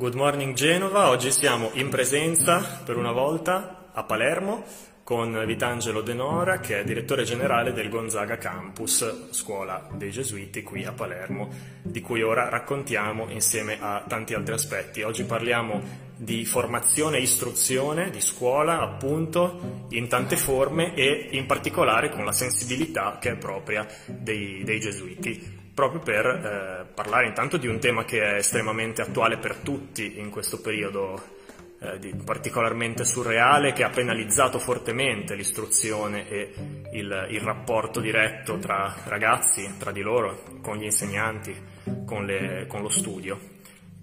Good morning Genova, oggi siamo in presenza per una volta a Palermo con Vitangelo Denora che è direttore generale del Gonzaga Campus, scuola dei Gesuiti qui a Palermo, di cui ora raccontiamo insieme a tanti altri aspetti. Oggi parliamo di formazione e istruzione, di scuola appunto, in tante forme e in particolare con la sensibilità che è propria dei, dei Gesuiti proprio per eh, parlare intanto di un tema che è estremamente attuale per tutti in questo periodo eh, di, particolarmente surreale, che ha penalizzato fortemente l'istruzione e il, il, rapporto diretto tra ragazzi, tra di loro, con gli insegnanti, con, le, con lo studio,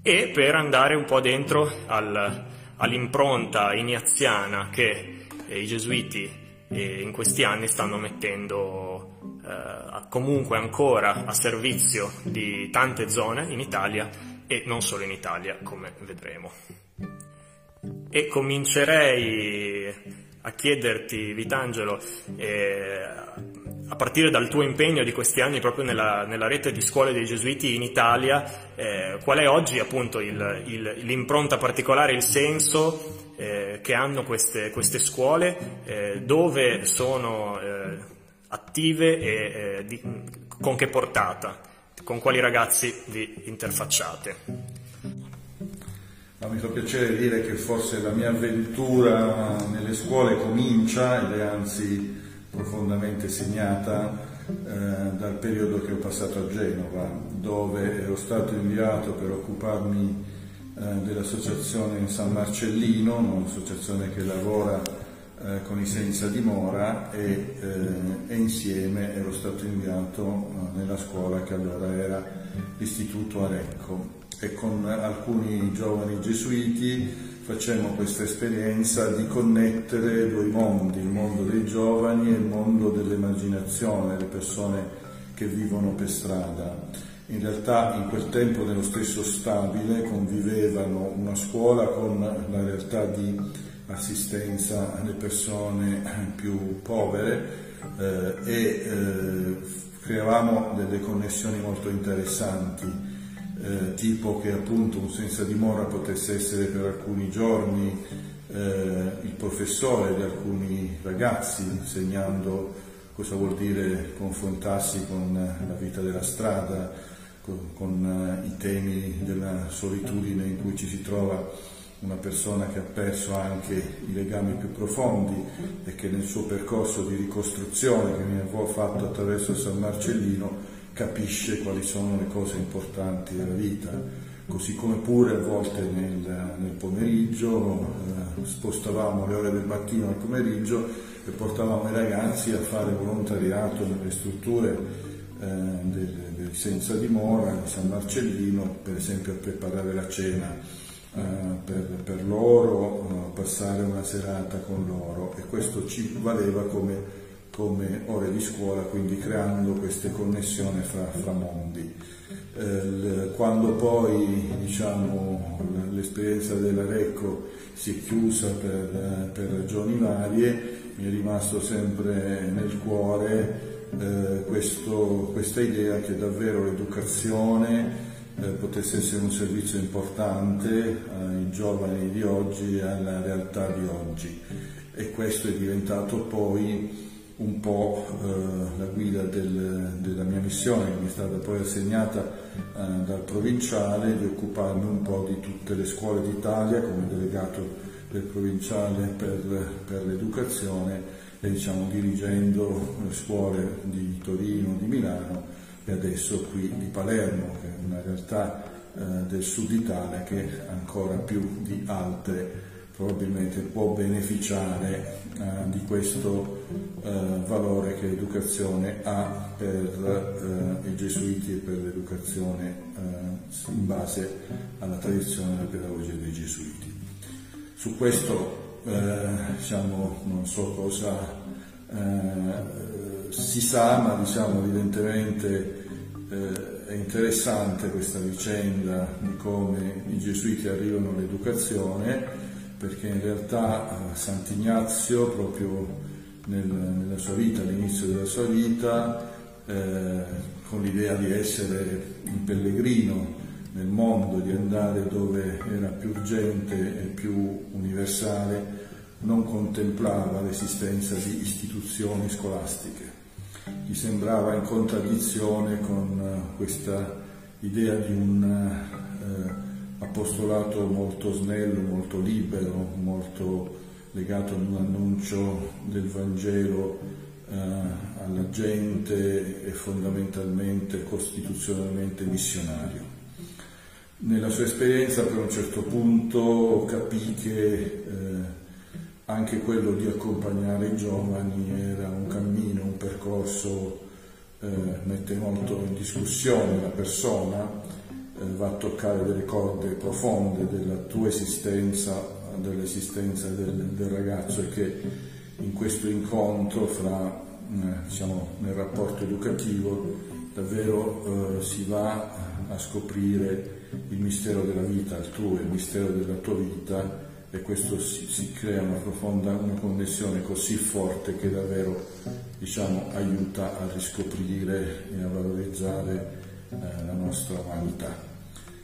e per andare un po' dentro al, all'impronta ignaziana che eh, i gesuiti eh, in questi anni stanno mettendo eh, comunque ancora a servizio di tante zone in Italia e non solo in Italia, come vedremo. E comincerei a chiederti, Vitangelo, eh, a partire dal tuo impegno di questi anni proprio nella, nella rete di scuole dei gesuiti in Italia, eh, qual è oggi appunto il, il, l'impronta particolare, il senso eh, che hanno queste, queste scuole, eh, dove sono eh, attive e eh, di, con che portata, con quali ragazzi vi interfacciate. Ma mi fa piacere dire che forse la mia avventura nelle scuole comincia ed è anzi profondamente segnata eh, dal periodo che ho passato a Genova, dove ero stato inviato per occuparmi dell'associazione San Marcellino, un'associazione che lavora eh, con i senza dimora e, eh, e, insieme ero stato inviato eh, nella scuola che allora era l'Istituto Arecco e con alcuni giovani gesuiti facemmo questa esperienza di connettere due mondi, il mondo dei giovani e il mondo dell'emarginazione, le persone che vivono per strada. In realtà in quel tempo nello stesso stabile convivevano una scuola con la realtà di assistenza alle persone più povere eh, e eh, creavamo delle connessioni molto interessanti eh, tipo che appunto un senza dimora potesse essere per alcuni giorni eh, il professore di alcuni ragazzi, insegnando cosa vuol dire confrontarsi con la vita della strada, con, uh, i temi della solitudine in cui ci si trova una persona che ha perso anche i legami più profondi e che nel suo percorso di ricostruzione che viene fatto attraverso San Marcellino capisce quali sono le cose importanti della vita, così come pure a volte nel, nel pomeriggio eh, spostavamo le ore del mattino al pomeriggio e portavamo i ragazzi a fare volontariato nelle strutture eh, del, del senza dimora di San Marcellino, per esempio a preparare la cena eh, per, per, loro, eh, passare una serata con loro e questo ci valeva come come ore di scuola, quindi creando queste connessioni fra, fra mondi. Eh, quando poi diciamo, l'esperienza dell'Arecco si è chiusa per, per, ragioni varie, mi è rimasto sempre nel cuore eh, questo, questa idea che davvero l'educazione eh, potesse essere un servizio importante ai giovani di oggi e alla realtà di oggi. E questo è diventato poi un po' eh, la guida del, della mia missione che mi è stata poi assegnata eh, dal provinciale di occuparmi un po' di tutte le scuole d'Italia come delegato del provinciale per, per l'educazione e diciamo dirigendo le scuole di Torino, di Milano e adesso qui di Palermo che è una realtà eh, del sud Italia che ancora più di altre probabilmente può beneficiare eh, di questo eh, valore che l'educazione ha per eh, i gesuiti e per l'educazione eh, in base alla tradizione della pedagogia dei gesuiti. Su questo eh, diciamo, non so cosa eh, si sa, ma diciamo, evidentemente è interessante questa vicenda di come i gesuiti arrivano all'educazione perché in realtà eh, Sant'Ignazio proprio nel, nella sua vita, all'inizio della sua vita, eh, con l'idea di essere un pellegrino nel mondo, di andare dove era più urgente e più universale, non contemplava l'esistenza di istituzioni scolastiche. Gli sembrava in contraddizione con eh, questa idea di un eh, apostolato molto snello, molto libero, molto legato ad un annuncio del Vangelo eh, alla gente e fondamentalmente, costituzionalmente missionario. Nella sua esperienza per un certo punto capì che eh, anche quello di accompagnare i giovani era un cammino, un percorso, eh, mette molto in discussione la persona, eh, va a toccare delle corde profonde della tua esistenza, dell'esistenza del, del ragazzo e che in questo incontro fra, eh, diciamo, nel rapporto educativo davvero eh, si va a scoprire il mistero della vita altrui, il mistero della tua vita e questo si, si crea una profonda una connessione così forte che davvero diciamo, aiuta a riscoprire e a valorizzare eh, la nostra umanità.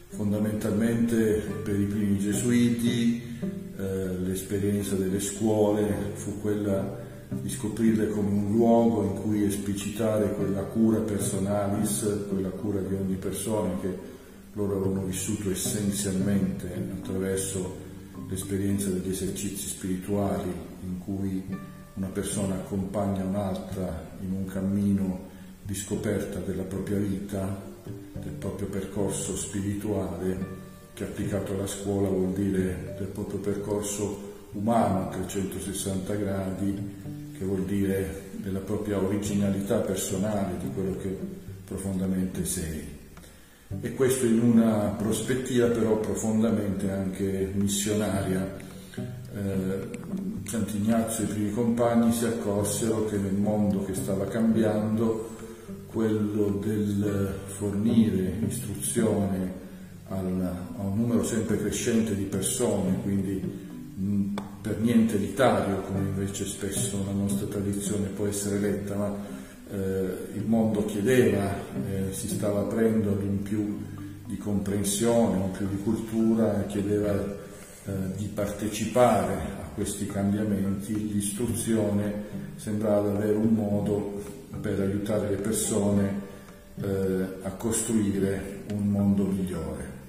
Fondamentalmente per i primi gesuiti eh, l'esperienza delle scuole fu quella di scoprirle come un luogo in cui esplicitare quella cura personalis, quella cura di ogni persona che loro avevano vissuto essenzialmente attraverso l'esperienza degli esercizi spirituali in cui una persona accompagna un'altra in un cammino di scoperta della propria vita, del proprio percorso spirituale, che applicato alla scuola vuol dire del proprio percorso umano a 360 gradi, che vuol dire della propria originalità personale, di quello che profondamente sei e questo in una prospettiva però profondamente anche missionaria. Eh, Sant'Ignazio e i primi compagni si accorsero che nel mondo che stava cambiando quello del fornire istruzione al, a un numero sempre crescente di persone, quindi mh, per niente elitario come invece spesso la nostra tradizione può essere letta, ma eh, il mondo chiedeva, eh, si stava aprendo ad un più di comprensione, un più di cultura, chiedeva eh, di partecipare a questi cambiamenti, l'istruzione sembrava davvero un modo per aiutare le persone eh, a costruire un mondo migliore.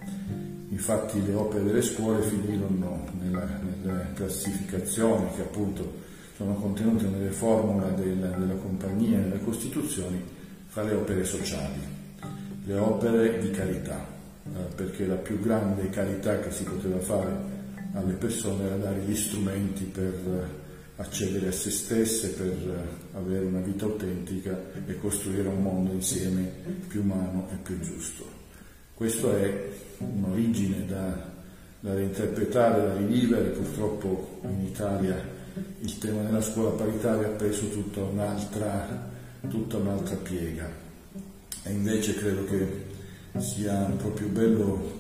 Infatti le opere delle scuole finirono nella, nelle classificazioni che appunto sono contenute nelle formule della, della compagnia e nelle Costituzioni fra le opere sociali, le opere di carità, eh, perché la più grande carità che si poteva fare alle persone era dare gli strumenti per eh, accedere a se stesse, per eh, avere una vita autentica e costruire un mondo insieme più umano e più giusto. Questa è un'origine da, da reinterpretare, da rivivere, purtroppo in Italia il tema della scuola paritaria ha preso tutta un'altra, un'altra piega. E invece credo che sia proprio bello,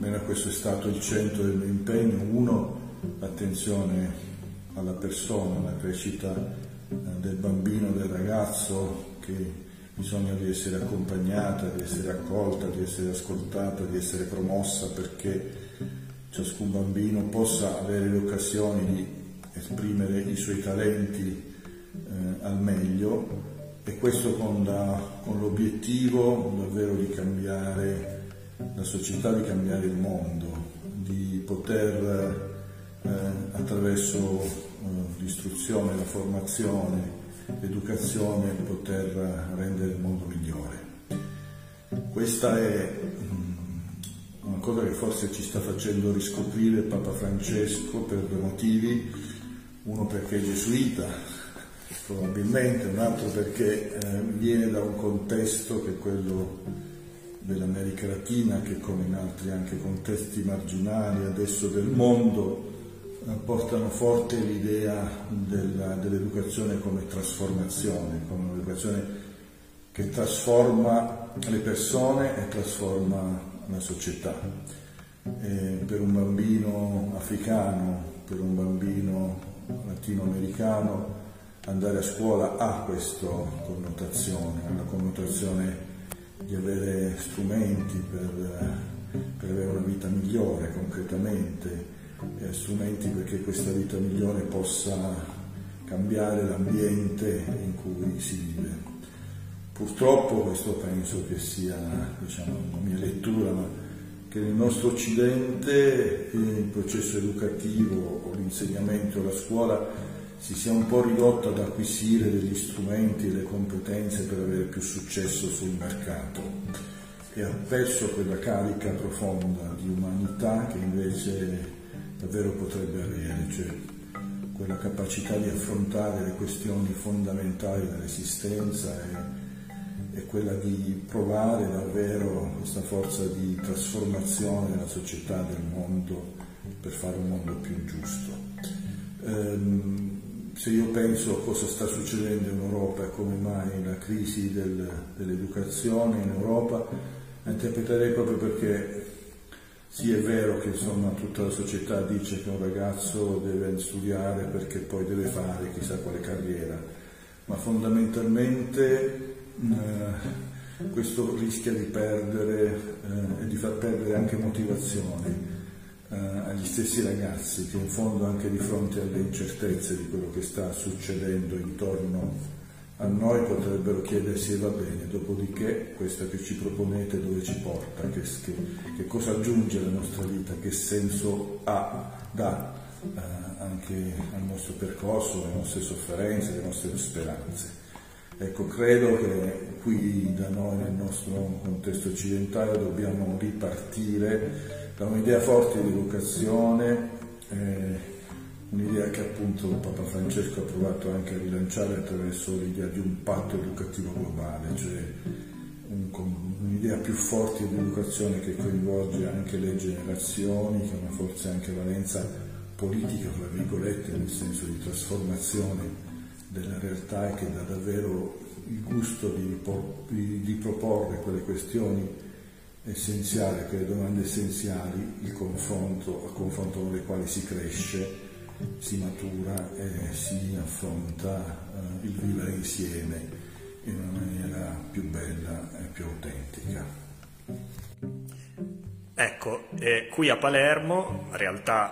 eh, questo è stato il centro del mio impegno, uno l'attenzione alla persona, alla crescita eh, del bambino, del ragazzo che bisogna di essere accompagnata, di essere accolta, di essere ascoltata, di essere promossa perché ciascun bambino possa avere le occasioni di esprimere i suoi talenti eh, al meglio e questo con, la, con, l'obiettivo davvero di cambiare la società, di cambiare il mondo, di poter eh, attraverso eh, l'istruzione, la formazione, l'educazione poter rendere il mondo migliore. Questa è mm, una cosa che forse ci sta facendo riscoprire Papa Francesco per due motivi uno perché è gesuita, probabilmente, un altro perché eh, viene da un contesto che è quello dell'America Latina, che come in altri anche contesti marginali adesso del mondo, eh, portano forte l'idea della, dell'educazione come trasformazione, come un'educazione che trasforma le persone e trasforma la società. E per un bambino africano, per un bambino latinoamericano andare a scuola ha questa connotazione, ha la connotazione di avere strumenti per per avere una vita migliore concretamente, strumenti perché questa vita migliore possa cambiare l'ambiente in cui si vive. Purtroppo questo penso che sia diciamo, una mia lettura, che nel nostro Occidente il processo educativo l'insegnamento, la scuola si sia un po' ridotto ad acquisire degli strumenti e le competenze per avere più successo sul mercato. E ha perso quella carica profonda di umanità che invece davvero potrebbe avere, cioè quella capacità di affrontare le questioni fondamentali dell'esistenza e quella di provare davvero questa forza di trasformazione della società, del mondo, per fare un mondo più giusto. Ehm, se io penso a cosa sta succedendo in Europa e come mai la crisi del, dell'educazione in Europa, la interpreterei proprio perché sì, è vero che insomma, tutta la società dice che un ragazzo deve studiare perché poi deve fare chissà quale carriera, ma fondamentalmente eh, questo rischia di perdere eh, e di far perdere anche motivazioni eh, agli stessi ragazzi che in fondo anche di fronte alle incertezze di quello che sta succedendo intorno a noi potrebbero chiedersi va bene, dopodiché questa che ci proponete dove ci porta, che, che, che cosa aggiunge alla nostra vita, che senso ha, dà eh, anche al nostro percorso, alle nostre sofferenze, alle nostre speranze. Ecco, credo che qui da noi nel nostro contesto occidentale dobbiamo ripartire da un'idea forte di educazione. Eh, un'idea che appunto Papa Francesco ha provato anche a rilanciare attraverso l'idea di un patto educativo globale, cioè un, un'idea più forte di educazione che coinvolge anche le generazioni, che ha una forza anche valenza politica, tra virgolette, nel senso di trasformazione della realtà e che dà davvero il gusto di, di, di proporre quelle questioni essenziali, quelle domande essenziali, il confronto, al confronto con le quali si cresce si matura e si affronta eh, il vivere insieme in una maniera più bella e più autentica. Ecco, eh, qui a Palermo, realtà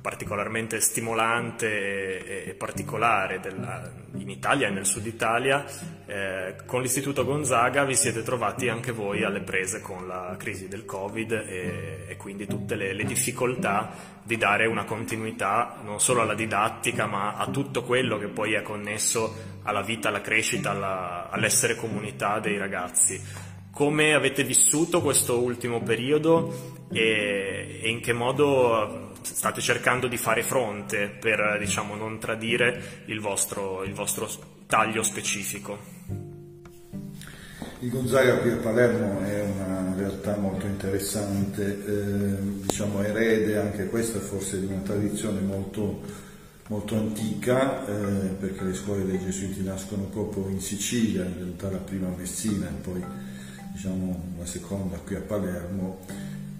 particolarmente stimolante e, e particolare della, in Italia e nel sud Italia, eh, con l'Istituto Gonzaga vi siete trovati anche voi alle prese con la crisi del Covid e, e quindi tutte le, le, difficoltà di dare una continuità non solo alla didattica ma a tutto quello che poi è connesso alla vita, alla crescita, alla, all'essere comunità dei ragazzi. Come avete vissuto questo ultimo periodo e, e in che modo state cercando di fare fronte per diciamo, non tradire il vostro, il vostro taglio specifico. Il Gonzaga qui a Palermo è una realtà molto interessante, eh, diciamo erede anche questa forse di una tradizione molto, molto antica, eh, perché le scuole dei Gesuiti nascono proprio in Sicilia, in realtà la prima a Messina e poi diciamo, la seconda qui a Palermo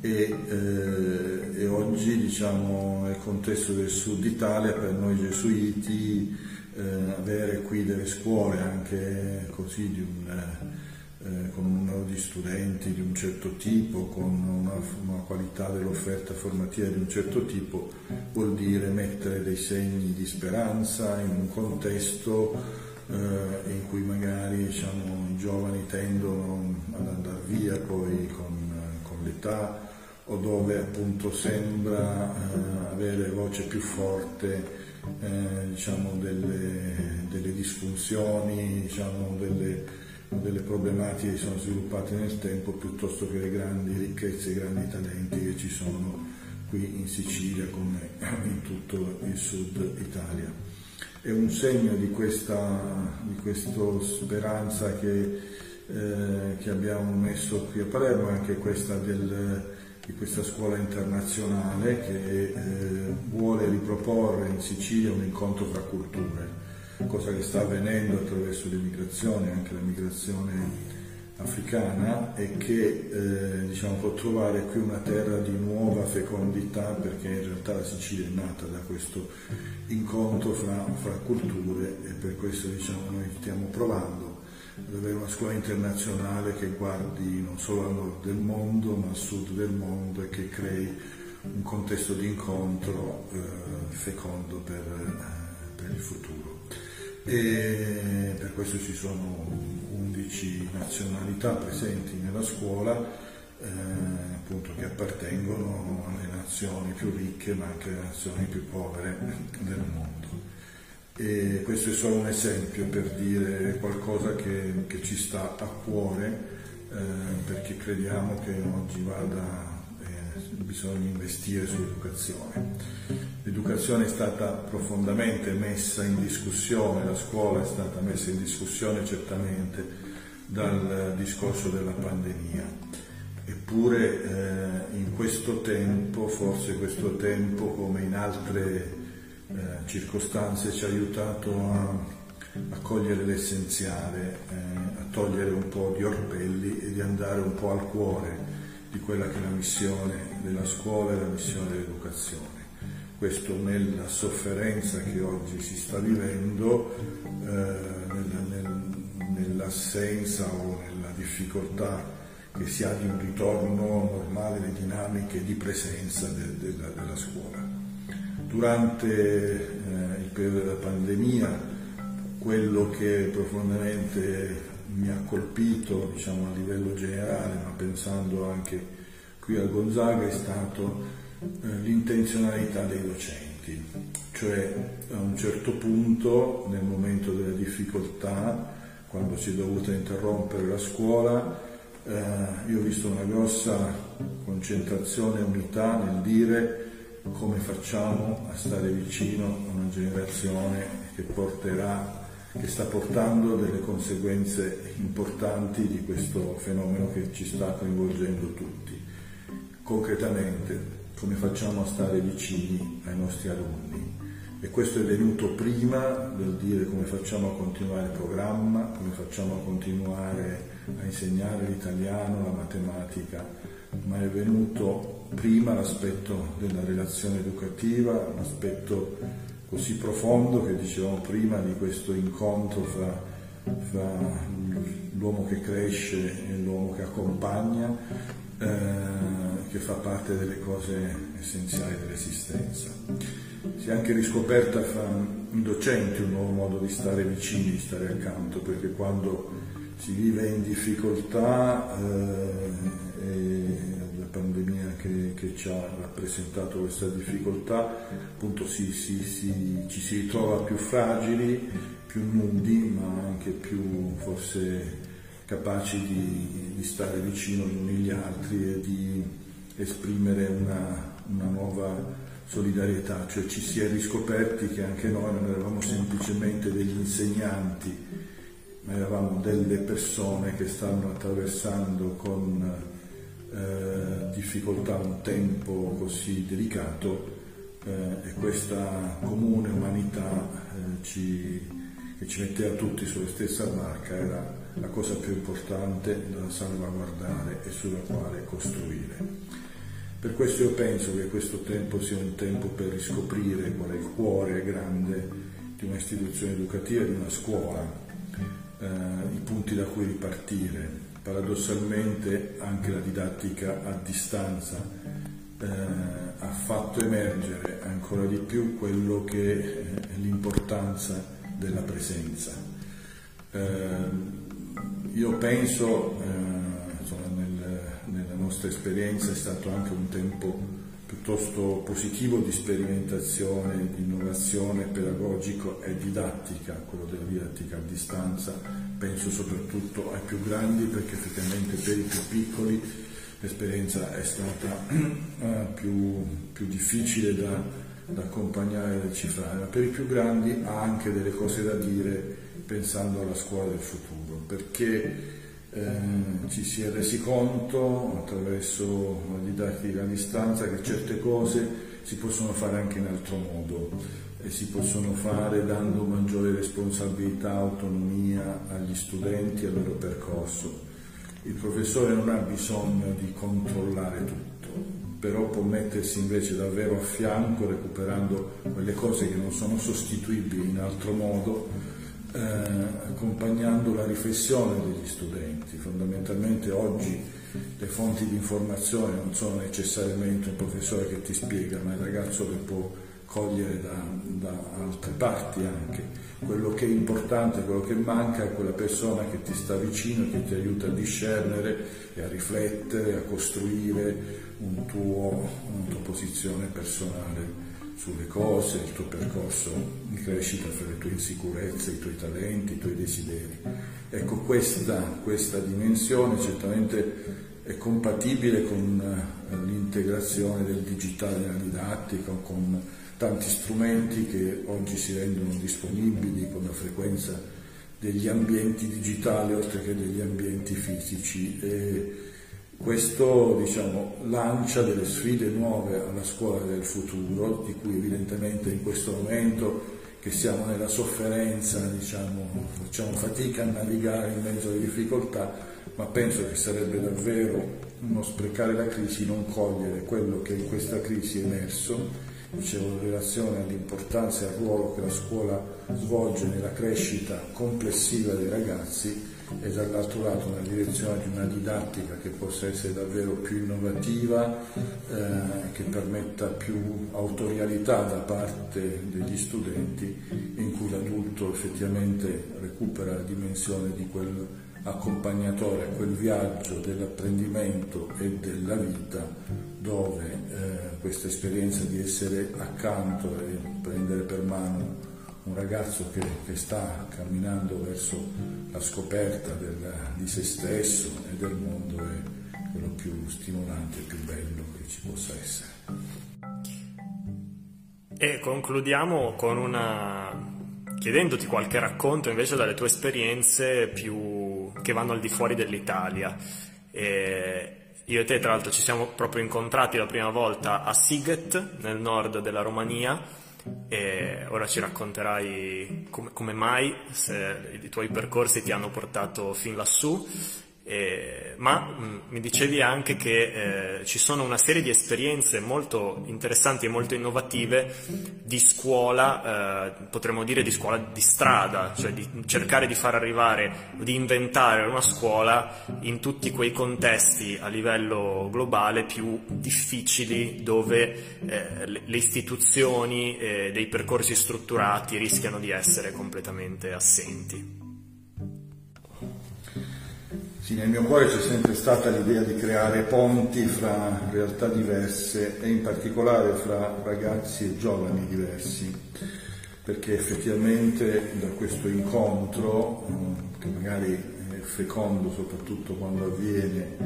e, eh, e oggi diciamo, nel contesto del sud Italia per noi gesuiti eh, avere qui delle scuole anche così di un, eh, con un numero di studenti di un certo tipo, con una, una qualità dell'offerta formativa di un certo tipo, vuol dire mettere dei segni di speranza in un contesto eh, in cui magari diciamo, i giovani tendono ad andare via poi con, con l'età o dove appunto sembra eh, avere voce più forte eh, diciamo delle, delle, disfunzioni, diciamo delle, delle, problematiche che sono sviluppate nel tempo piuttosto che le grandi ricchezze, i grandi talenti che ci sono qui in Sicilia come in tutto il sud Italia. È un segno di questa, di questa speranza che, eh, che abbiamo messo qui a Palermo, anche questa del di questa scuola internazionale che eh, vuole riproporre in Sicilia un incontro fra culture, cosa che sta avvenendo attraverso le migrazioni, anche la migrazione africana e che eh, diciamo, può trovare qui una terra di nuova fecondità perché in realtà la Sicilia è nata da questo incontro fra, fra culture e per questo diciamo, noi stiamo provando ad avere una scuola internazionale che guardi non solo al nord del mondo ma al sud del mondo e che crei un contesto di incontro eh, fecondo per, eh, per, il futuro. E per questo ci sono 11 nazionalità presenti nella scuola eh, appunto, che appartengono alle nazioni più ricche ma anche alle nazioni più povere del mondo. E questo è solo un esempio per dire qualcosa che, che ci sta a cuore eh, perché crediamo che oggi vada bisogna investire sull'educazione. L'educazione è stata profondamente messa in discussione, la scuola è stata messa in discussione certamente dal discorso della pandemia. Eppure eh, in questo tempo, forse questo tempo come in altre eh, circostanze ci ha aiutato a, a cogliere l'essenziale, eh, a togliere un po' di orpelli e di andare un po' al cuore di quella che è la missione della scuola e la missione dell'educazione. Questo nella sofferenza che oggi si sta vivendo, eh, nel, nel, nell'assenza o nella difficoltà che si ha di un ritorno normale alle dinamiche di presenza de, de, de, della scuola. Durante eh, il periodo della pandemia, quello che profondamente mi ha colpito diciamo, a livello generale, ma pensando anche qui a Gonzaga, è stato eh, l'intenzionalità dei docenti, cioè a un certo punto, nel momento delle difficoltà, quando si è dovuta interrompere la scuola, eh, io ho visto una grossa concentrazione e unità nel dire come facciamo a stare vicino a una generazione che porterà che sta portando delle conseguenze importanti di questo fenomeno che ci sta coinvolgendo tutti. Concretamente, come facciamo a stare vicini ai nostri alunni? E questo è venuto prima del dire come facciamo a continuare il programma, come facciamo a continuare a insegnare l'italiano, la matematica, ma è venuto prima l'aspetto della relazione educativa, l'aspetto così profondo che dicevamo prima di questo incontro fra, fra l'uomo che cresce e l'uomo che accompagna, eh, che fa parte delle cose essenziali dell'esistenza. Si è anche riscoperta fra i docenti un nuovo modo di stare vicini, di stare accanto, perché quando si vive in difficoltà eh, pandemia che, che, ci ha rappresentato questa difficoltà, appunto si, si, si, ci si ritrova più fragili, più nudi, ma anche più forse capaci di, di stare vicino gli uni agli altri e di esprimere una, una nuova solidarietà, cioè ci si è riscoperti che anche noi non eravamo semplicemente degli insegnanti, ma eravamo delle persone che stavano attraversando con eh, difficoltà un tempo così delicato eh, e questa comune umanità eh, ci, che ci metteva tutti sulla stessa barca era la cosa più importante da salvaguardare e sulla quale costruire. Per questo io penso che questo tempo sia un tempo per riscoprire qual è il cuore grande di un'istituzione educativa, di una scuola, eh, i punti da cui ripartire, paradossalmente anche la didattica a distanza eh, ha fatto emergere ancora di più quello che è l'importanza della presenza. Eh, io penso, eh, insomma, nel, nella nostra esperienza è stato anche un tempo piuttosto positivo di sperimentazione, di innovazione pedagogico e didattica, quello della didattica a distanza, penso soprattutto ai più grandi perché effettivamente per i più piccoli l'esperienza è stata eh, più, più, difficile da, da accompagnare e da decifrare, ma per i più grandi ha anche delle cose da dire pensando alla scuola del futuro, perché eh, ci si è resi conto attraverso la didattica a distanza che certe cose si possono fare anche in altro modo e si possono fare dando maggiore responsabilità, autonomia agli studenti e al loro percorso. Il professore non ha bisogno di controllare tutto, però può mettersi invece davvero a fianco recuperando quelle cose che non sono sostituibili in altro modo eh, accompagnando la riflessione degli studenti. Fondamentalmente oggi le fonti di informazione non sono necessariamente un professore che ti spiega, ma il ragazzo che può cogliere da, da, altre parti anche. Quello che è importante, quello che manca è quella persona che ti sta vicino, che ti aiuta a discernere e a riflettere, a costruire un tuo, una tua posizione personale sulle cose, il tuo percorso di crescita fra le tue insicurezze, i tuoi talenti, i tuoi desideri. Ecco, questa, questa dimensione certamente è compatibile con eh, l'integrazione del digitale nella didattica, con tanti strumenti che oggi si rendono disponibili con la frequenza degli ambienti digitali oltre che degli ambienti fisici. E questo diciamo, lancia delle sfide nuove alla scuola del futuro, di cui evidentemente in questo momento che siamo nella sofferenza diciamo, facciamo fatica a navigare in mezzo alle difficoltà, ma penso che sarebbe davvero uno sprecare la crisi non cogliere quello che in questa crisi è emerso dicevo, in relazione all'importanza e al ruolo che la scuola svolge nella crescita complessiva dei ragazzi e dall'altro lato nella direzione di una didattica che possa essere davvero più innovativa, eh, che permetta più autorialità da parte degli studenti, in cui l'adulto effettivamente recupera la dimensione di quel accompagnatore a quel viaggio dell'apprendimento e della vita dove eh, questa esperienza di essere accanto e prendere per mano un ragazzo che, che sta camminando verso la scoperta del, di se stesso e del mondo è quello più stimolante più bello che ci possa essere. E concludiamo con una chiedendoti qualche racconto invece dalle tue esperienze più che vanno al di fuori dell'Italia. E io e te, tra l'altro, ci siamo proprio incontrati la prima volta a Siget, nel nord della Romania, e ora ci racconterai come, come mai i tuoi percorsi ti hanno portato fin lassù eh, ma mh, mm, mi dicevi anche che eh, ci sono una serie di esperienze molto interessanti e molto innovative di scuola, eh, potremmo dire di scuola di strada, cioè di cercare di far arrivare, di inventare una scuola in tutti quei contesti a livello globale più difficili dove eh, le, le, istituzioni e dei percorsi strutturati rischiano di essere completamente assenti. Sì, nel mio cuore c'è sempre stata l'idea di creare ponti fra realtà diverse e in particolare fra ragazzi e giovani diversi, perché effettivamente da questo incontro, eh, che magari è fecondo soprattutto quando avviene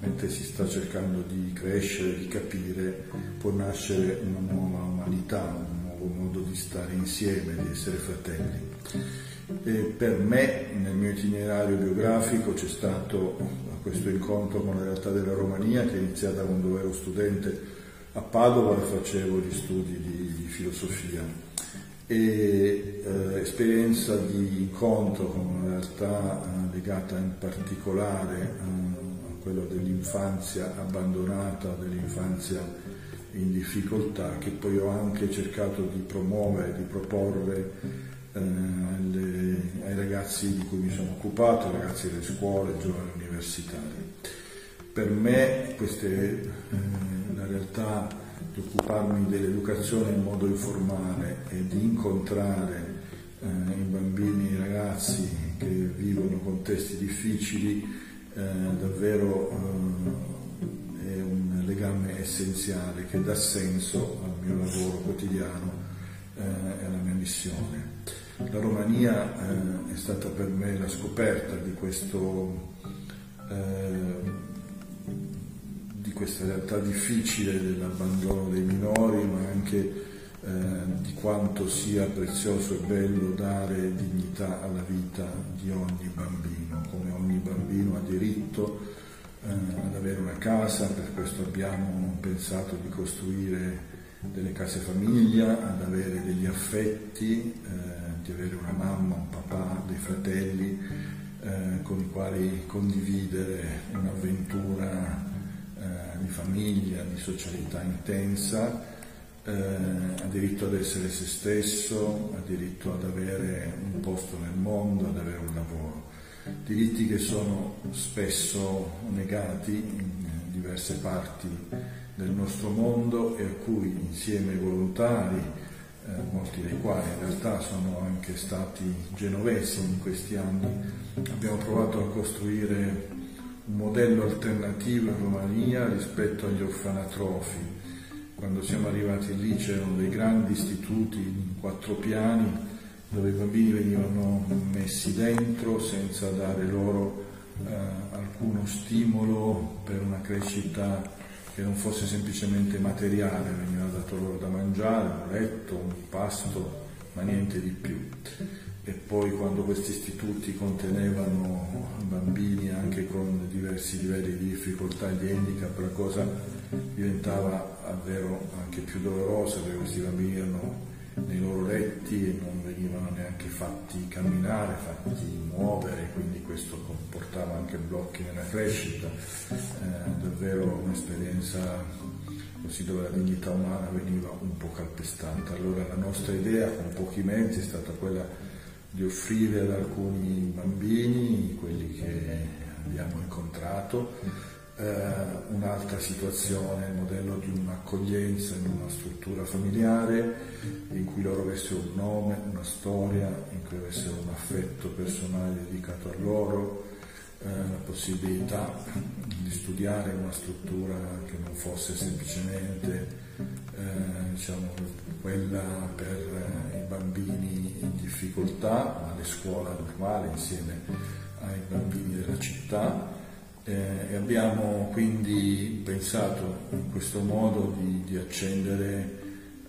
mentre si sta cercando di crescere, di capire, può nascere una nuova umanità, un nuovo modo di stare insieme, di essere fratelli. E per me, nel mio itinerario biografico, c'è stato questo incontro con la realtà della Romania che è iniziata quando ero studente a Padova e facevo gli studi di, di filosofia. E eh, esperienza di incontro con una realtà eh, legata in particolare eh, a quello dell'infanzia abbandonata, dell'infanzia in difficoltà, che poi ho anche cercato di promuovere, di proporre eh, ai ragazzi di cui mi sono occupato, ai ragazzi delle scuole, giovani universitari. Per me questa è eh, la realtà di occuparmi dell'educazione in modo informale e di incontrare eh, i bambini e i ragazzi che vivono contesti difficili, eh, davvero eh, è un legame essenziale che dà senso al mio lavoro quotidiano e alla mia missione. La Romania eh, è stata per me la scoperta di, questo, eh, di questa realtà difficile dell'abbandono dei minori, ma anche eh, di quanto sia prezioso e bello dare dignità alla vita di ogni bambino, come ogni bambino ha diritto eh, ad avere una casa, per questo abbiamo pensato di costruire delle case famiglia, ad avere degli affetti, eh, di avere una mamma, un papà, dei fratelli eh, con i quali condividere un'avventura eh, di famiglia, di socialità intensa eh, ha diritto ad essere se stesso, ha diritto ad avere un posto nel mondo, ad avere un lavoro. Diritti che sono spesso negati in diverse parti del nostro mondo e a cui insieme ai volontari, eh, molti dei quali in realtà sono anche stati genovesi in questi anni, abbiamo provato a costruire un modello alternativo in Romania rispetto agli orfanatrofi. Quando siamo arrivati lì c'erano dei grandi istituti in quattro piani dove i bambini venivano messi dentro senza dare loro eh, alcuno stimolo per una crescita che non fosse semplicemente materiale, veniva dato loro da mangiare, un letto, un pasto, ma niente di più. E poi quando questi istituti contenevano bambini anche con diversi livelli di difficoltà e di handicap, la cosa diventava davvero anche più dolorosa perché questi bambini erano nei loro letti e non venivano neanche fatti camminare, fatti muovere, quindi questo comportava anche blocchi nella crescita, eh, davvero un'esperienza così dove la dignità umana veniva un po' calpestata. Allora la nostra idea con pochi mezzi è stata quella di offrire ad alcuni bambini, quelli che abbiamo incontrato, un'altra situazione, il modello di un'accoglienza in una struttura familiare in cui loro avessero un nome, una storia, in cui avessero un affetto personale dedicato a loro, eh, la possibilità di studiare in una struttura che non fosse semplicemente eh, diciamo, quella per eh, i bambini in difficoltà, ma le scuole normali insieme ai bambini della città eh, abbiamo quindi pensato in questo modo di, di accendere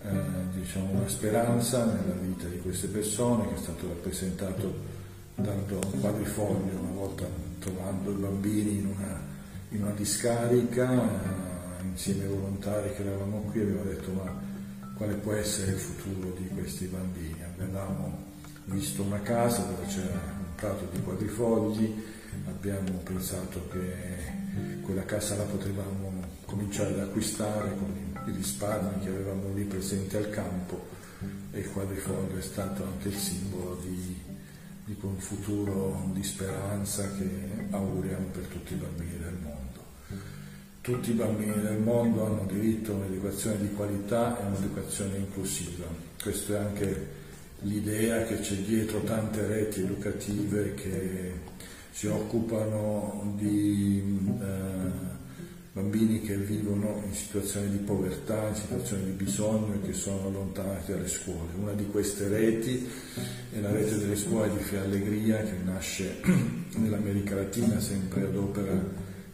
eh, diciamo una speranza nella vita di queste persone che è stato rappresentato dal quadrifoglio una volta trovando i bambini in una, in una discarica eh, insieme ai volontari che eravamo qui abbiamo detto ma quale può essere il futuro di questi bambini? Avevamo visto una casa dove c'era un prato di quadrifogli abbiamo pensato che quella casa la potevamo cominciare ad acquistare con i risparmi che avevamo lì presenti al campo e il quadrifoglio è stato anche il simbolo di, di un futuro di speranza che auguriamo per tutti i bambini del mondo. Tutti i bambini del mondo hanno diritto a un'educazione di qualità e un'educazione inclusiva. Questa è anche l'idea che c'è dietro tante reti educative che si occupano di eh, bambini che vivono in situazioni di povertà, in situazioni di bisogno e che sono allontanati dalle scuole. Una di queste reti è la rete delle scuole di Fea Allegria che nasce nell'America Latina sempre ad opera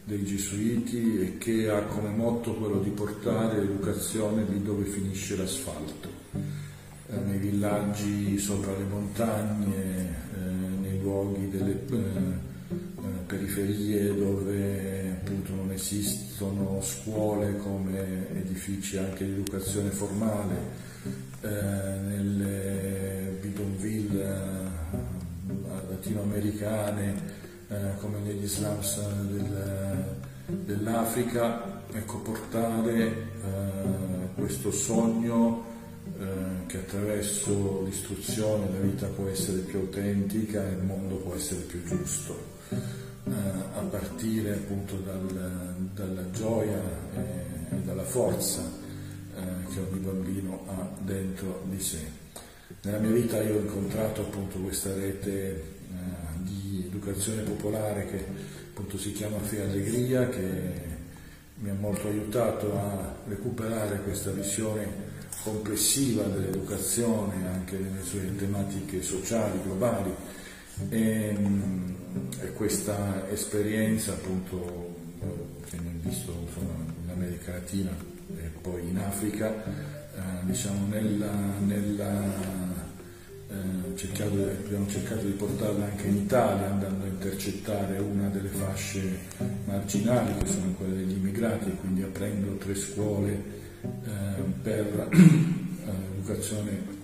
dei gesuiti e che ha come motto quello di portare l'educazione lì dove finisce l'asfalto, eh, nei villaggi sopra le montagne, eh, nei luoghi delle eh, periferie dove appunto non esistono scuole come edifici anche di educazione formale, eh, nelle bidonville eh, latinoamericane eh, come negli slums del, dell'Africa, ecco, portare eh, questo sogno eh, che attraverso l'istruzione la vita può essere più autentica e il mondo può essere più giusto a partire appunto dal, dalla gioia e, dalla forza eh, che ogni bambino ha dentro di sé. Nella mia vita io ho incontrato appunto questa rete eh, di educazione popolare che appunto si chiama Fia Allegria che mi ha molto aiutato a recuperare questa visione complessiva dell'educazione anche nelle sue tematiche sociali, globali e, e questa esperienza appunto che ho visto insomma, in America Latina e poi in Africa, eh, diciamo nella, nella eh, cercato, abbiamo cercato di portarla anche in Italia andando a intercettare una delle fasce marginali che sono quelle degli immigrati, quindi aprendo tre scuole eh, per eh, l'educazione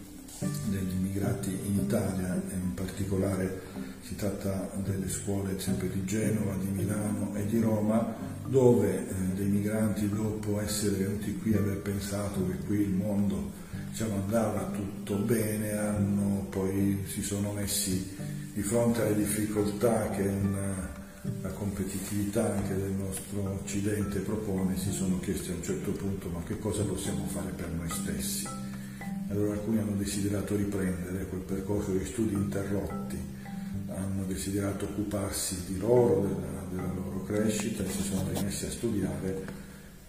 degli immigrati in Italia e in particolare si tratta delle scuole sempre di Genova, di Milano e di Roma, dove eh, dei migranti dopo essere venuti qui aver pensato che qui il mondo diciamo, andava tutto bene, hanno, poi si sono messi di fronte alle difficoltà che una, la competitività anche del nostro Occidente propone, si sono chiesti a un certo punto ma che cosa possiamo fare per noi stessi. Allora alcuni hanno desiderato riprendere quel percorso di studi interrotti desiderato occuparsi di loro, della, della loro crescita e si sono rimessi a studiare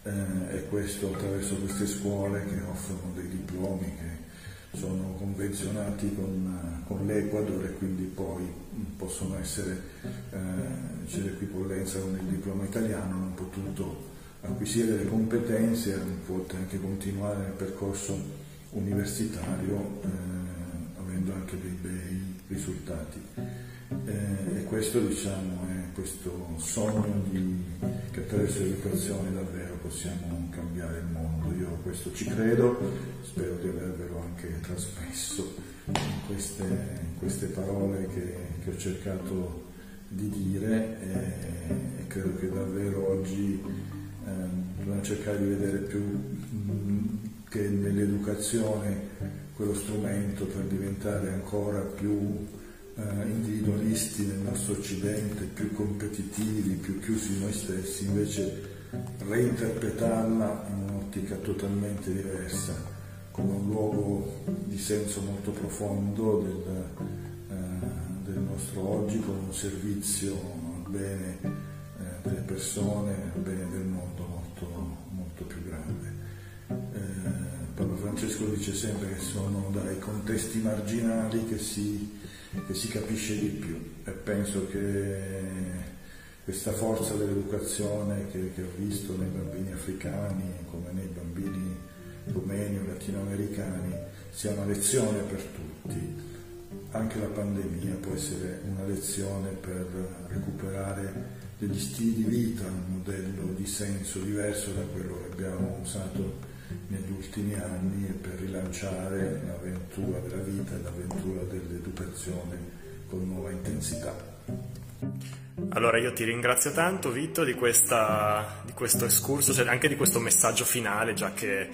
eh, e questo attraverso queste scuole che offrono dei diplomi che sono convenzionati con, con l'Equador e quindi poi possono essere, eh, c'è l'equipollenza con il diploma italiano, hanno potuto acquisire le competenze e anche continuare nel percorso universitario eh, avendo anche dei bei risultati. Eh, e questo diciamo, è questo sogno di, che attraverso l'educazione davvero possiamo cambiare il mondo. Io questo ci credo, spero di avervelo anche trasmesso in queste, in queste parole che, che, ho cercato di dire e, e credo che davvero oggi eh, dobbiamo cercare di vedere più che nell'educazione quello strumento per diventare ancora più eh, individualisti nel nostro Occidente, più competitivi, più chiusi noi stessi, invece reinterpretarla in un'ottica totalmente diversa, come un luogo di senso molto profondo del, eh, del nostro oggi, come un servizio al bene eh, delle persone, al bene del mondo molto, molto più grande. Eh, Papa Francesco dice sempre che sono dai contesti marginali che si che si capisce di più e penso che questa forza dell'educazione che, che ho visto nei bambini africani come nei bambini rumeni o latinoamericani sia una lezione per tutti. Anche la pandemia può essere una lezione per recuperare degli stili di vita, un modello di senso diverso da quello che abbiamo usato negli ultimi anni e per rilanciare l'avventura della vita e l'avventura dell'educazione con nuova intensità. Allora io ti ringrazio tanto Vito di, questa, di questo escurso, cioè anche di questo messaggio finale, già che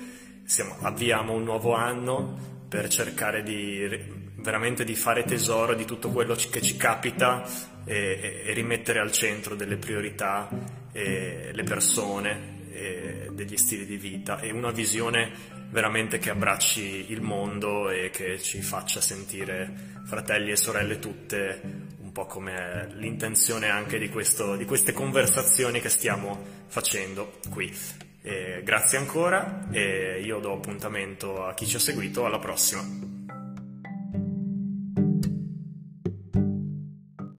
siamo, avviamo un nuovo anno per cercare di veramente di fare tesoro di tutto quello che ci capita e, e rimettere al centro delle priorità le persone degli stili di vita e una visione veramente che abbracci il mondo e che ci faccia sentire fratelli e sorelle tutte un po' come l'intenzione anche di, questo, di queste conversazioni che stiamo facendo qui. E grazie ancora e io do appuntamento a chi ci ha seguito, alla prossima.